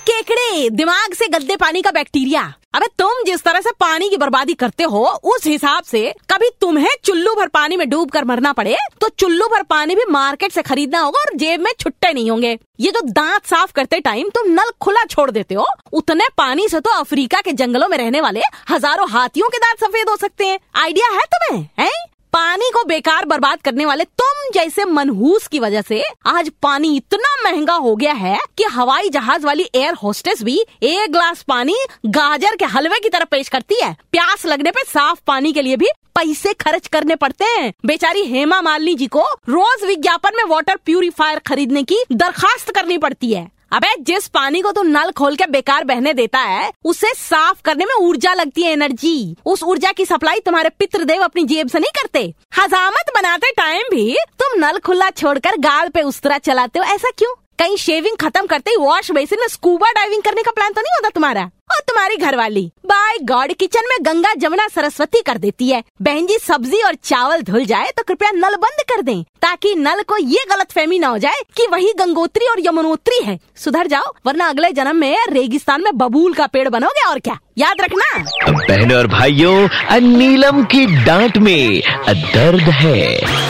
केकड़े, दिमाग से गंदे पानी का बैक्टीरिया। अबे तुम जिस तरह से पानी की बर्बादी करते हो, उस हिसाब से कभी तुम्हें चुल्लू भर पानी में डूब कर मरना पड़े तो चुल्लू भर पानी भी मार्केट से खरीदना होगा और जेब में छुट्टे नहीं होंगे। ये जो दांत साफ़ करते टाइम तुम नल खुला छोड़ देते हो, उतने पानी से तो अफ्रीका के जंगलों में रहने वाले हज़ारों हाथियों के दांत सफ़ेद हो सकते हैं। आइडिया है तुम्हें, है? पानी को बेकार बर्बाद करने वाले तुम जैसे मनहूस की वजह से आज पानी इतना महँगा हो गया है कि हवाई जहाज़ वाली एयर होस्टेस भी एक ग्लास पानी गाजर के हलवे की तरह पेश करती है। प्यास लगने पे साफ़ पानी के लिए भी पैसे खर्च करने पड़ते हैं। बेचारी हेमा मालिनी जी को रोज विज्ञापन में वाटर प्यूरिफायर खरीदने की दरखास्त करनी पड़ती है। अबे, जिस पानी को तू नल खोल के बेकार बहने देता है, उसे साफ़ करने में ऊर्जा लगती है एनर्जी। उस ऊर्जा की सप्लाई तुम्हारे पितृदेव अपनी जेब से नहीं करते। हजामत बनाते टाइम भी तुम नल खुला छोड़कर गाल पे उस तरह चलाते हो, ऐसा क्यों? कहीं शेविंग खत्म करते ही वॉश बेसिन में स्कूबा डाइविंग करने का प्लान तो नहीं होता तुम्हारा? और तुम्हारी घरवाली बाय गॉड किचन में गंगा, जमुना, सरस्वती कर देती है। बहन जी, सब्ज़ी और चावल धुल जाए तो कृपया नल बंद कर दें, ताकि नल को ये गलत फहमी न हो जाए कि वही गंगोत्री और यमुनोत्री है। सुधर जाओ, वरना अगले जन्म में रेगिस्तान में बबूल का पेड़ बनोगे और क्या? याद रखना। बहनों और भाइयों नीलम की डांट में दर्द है।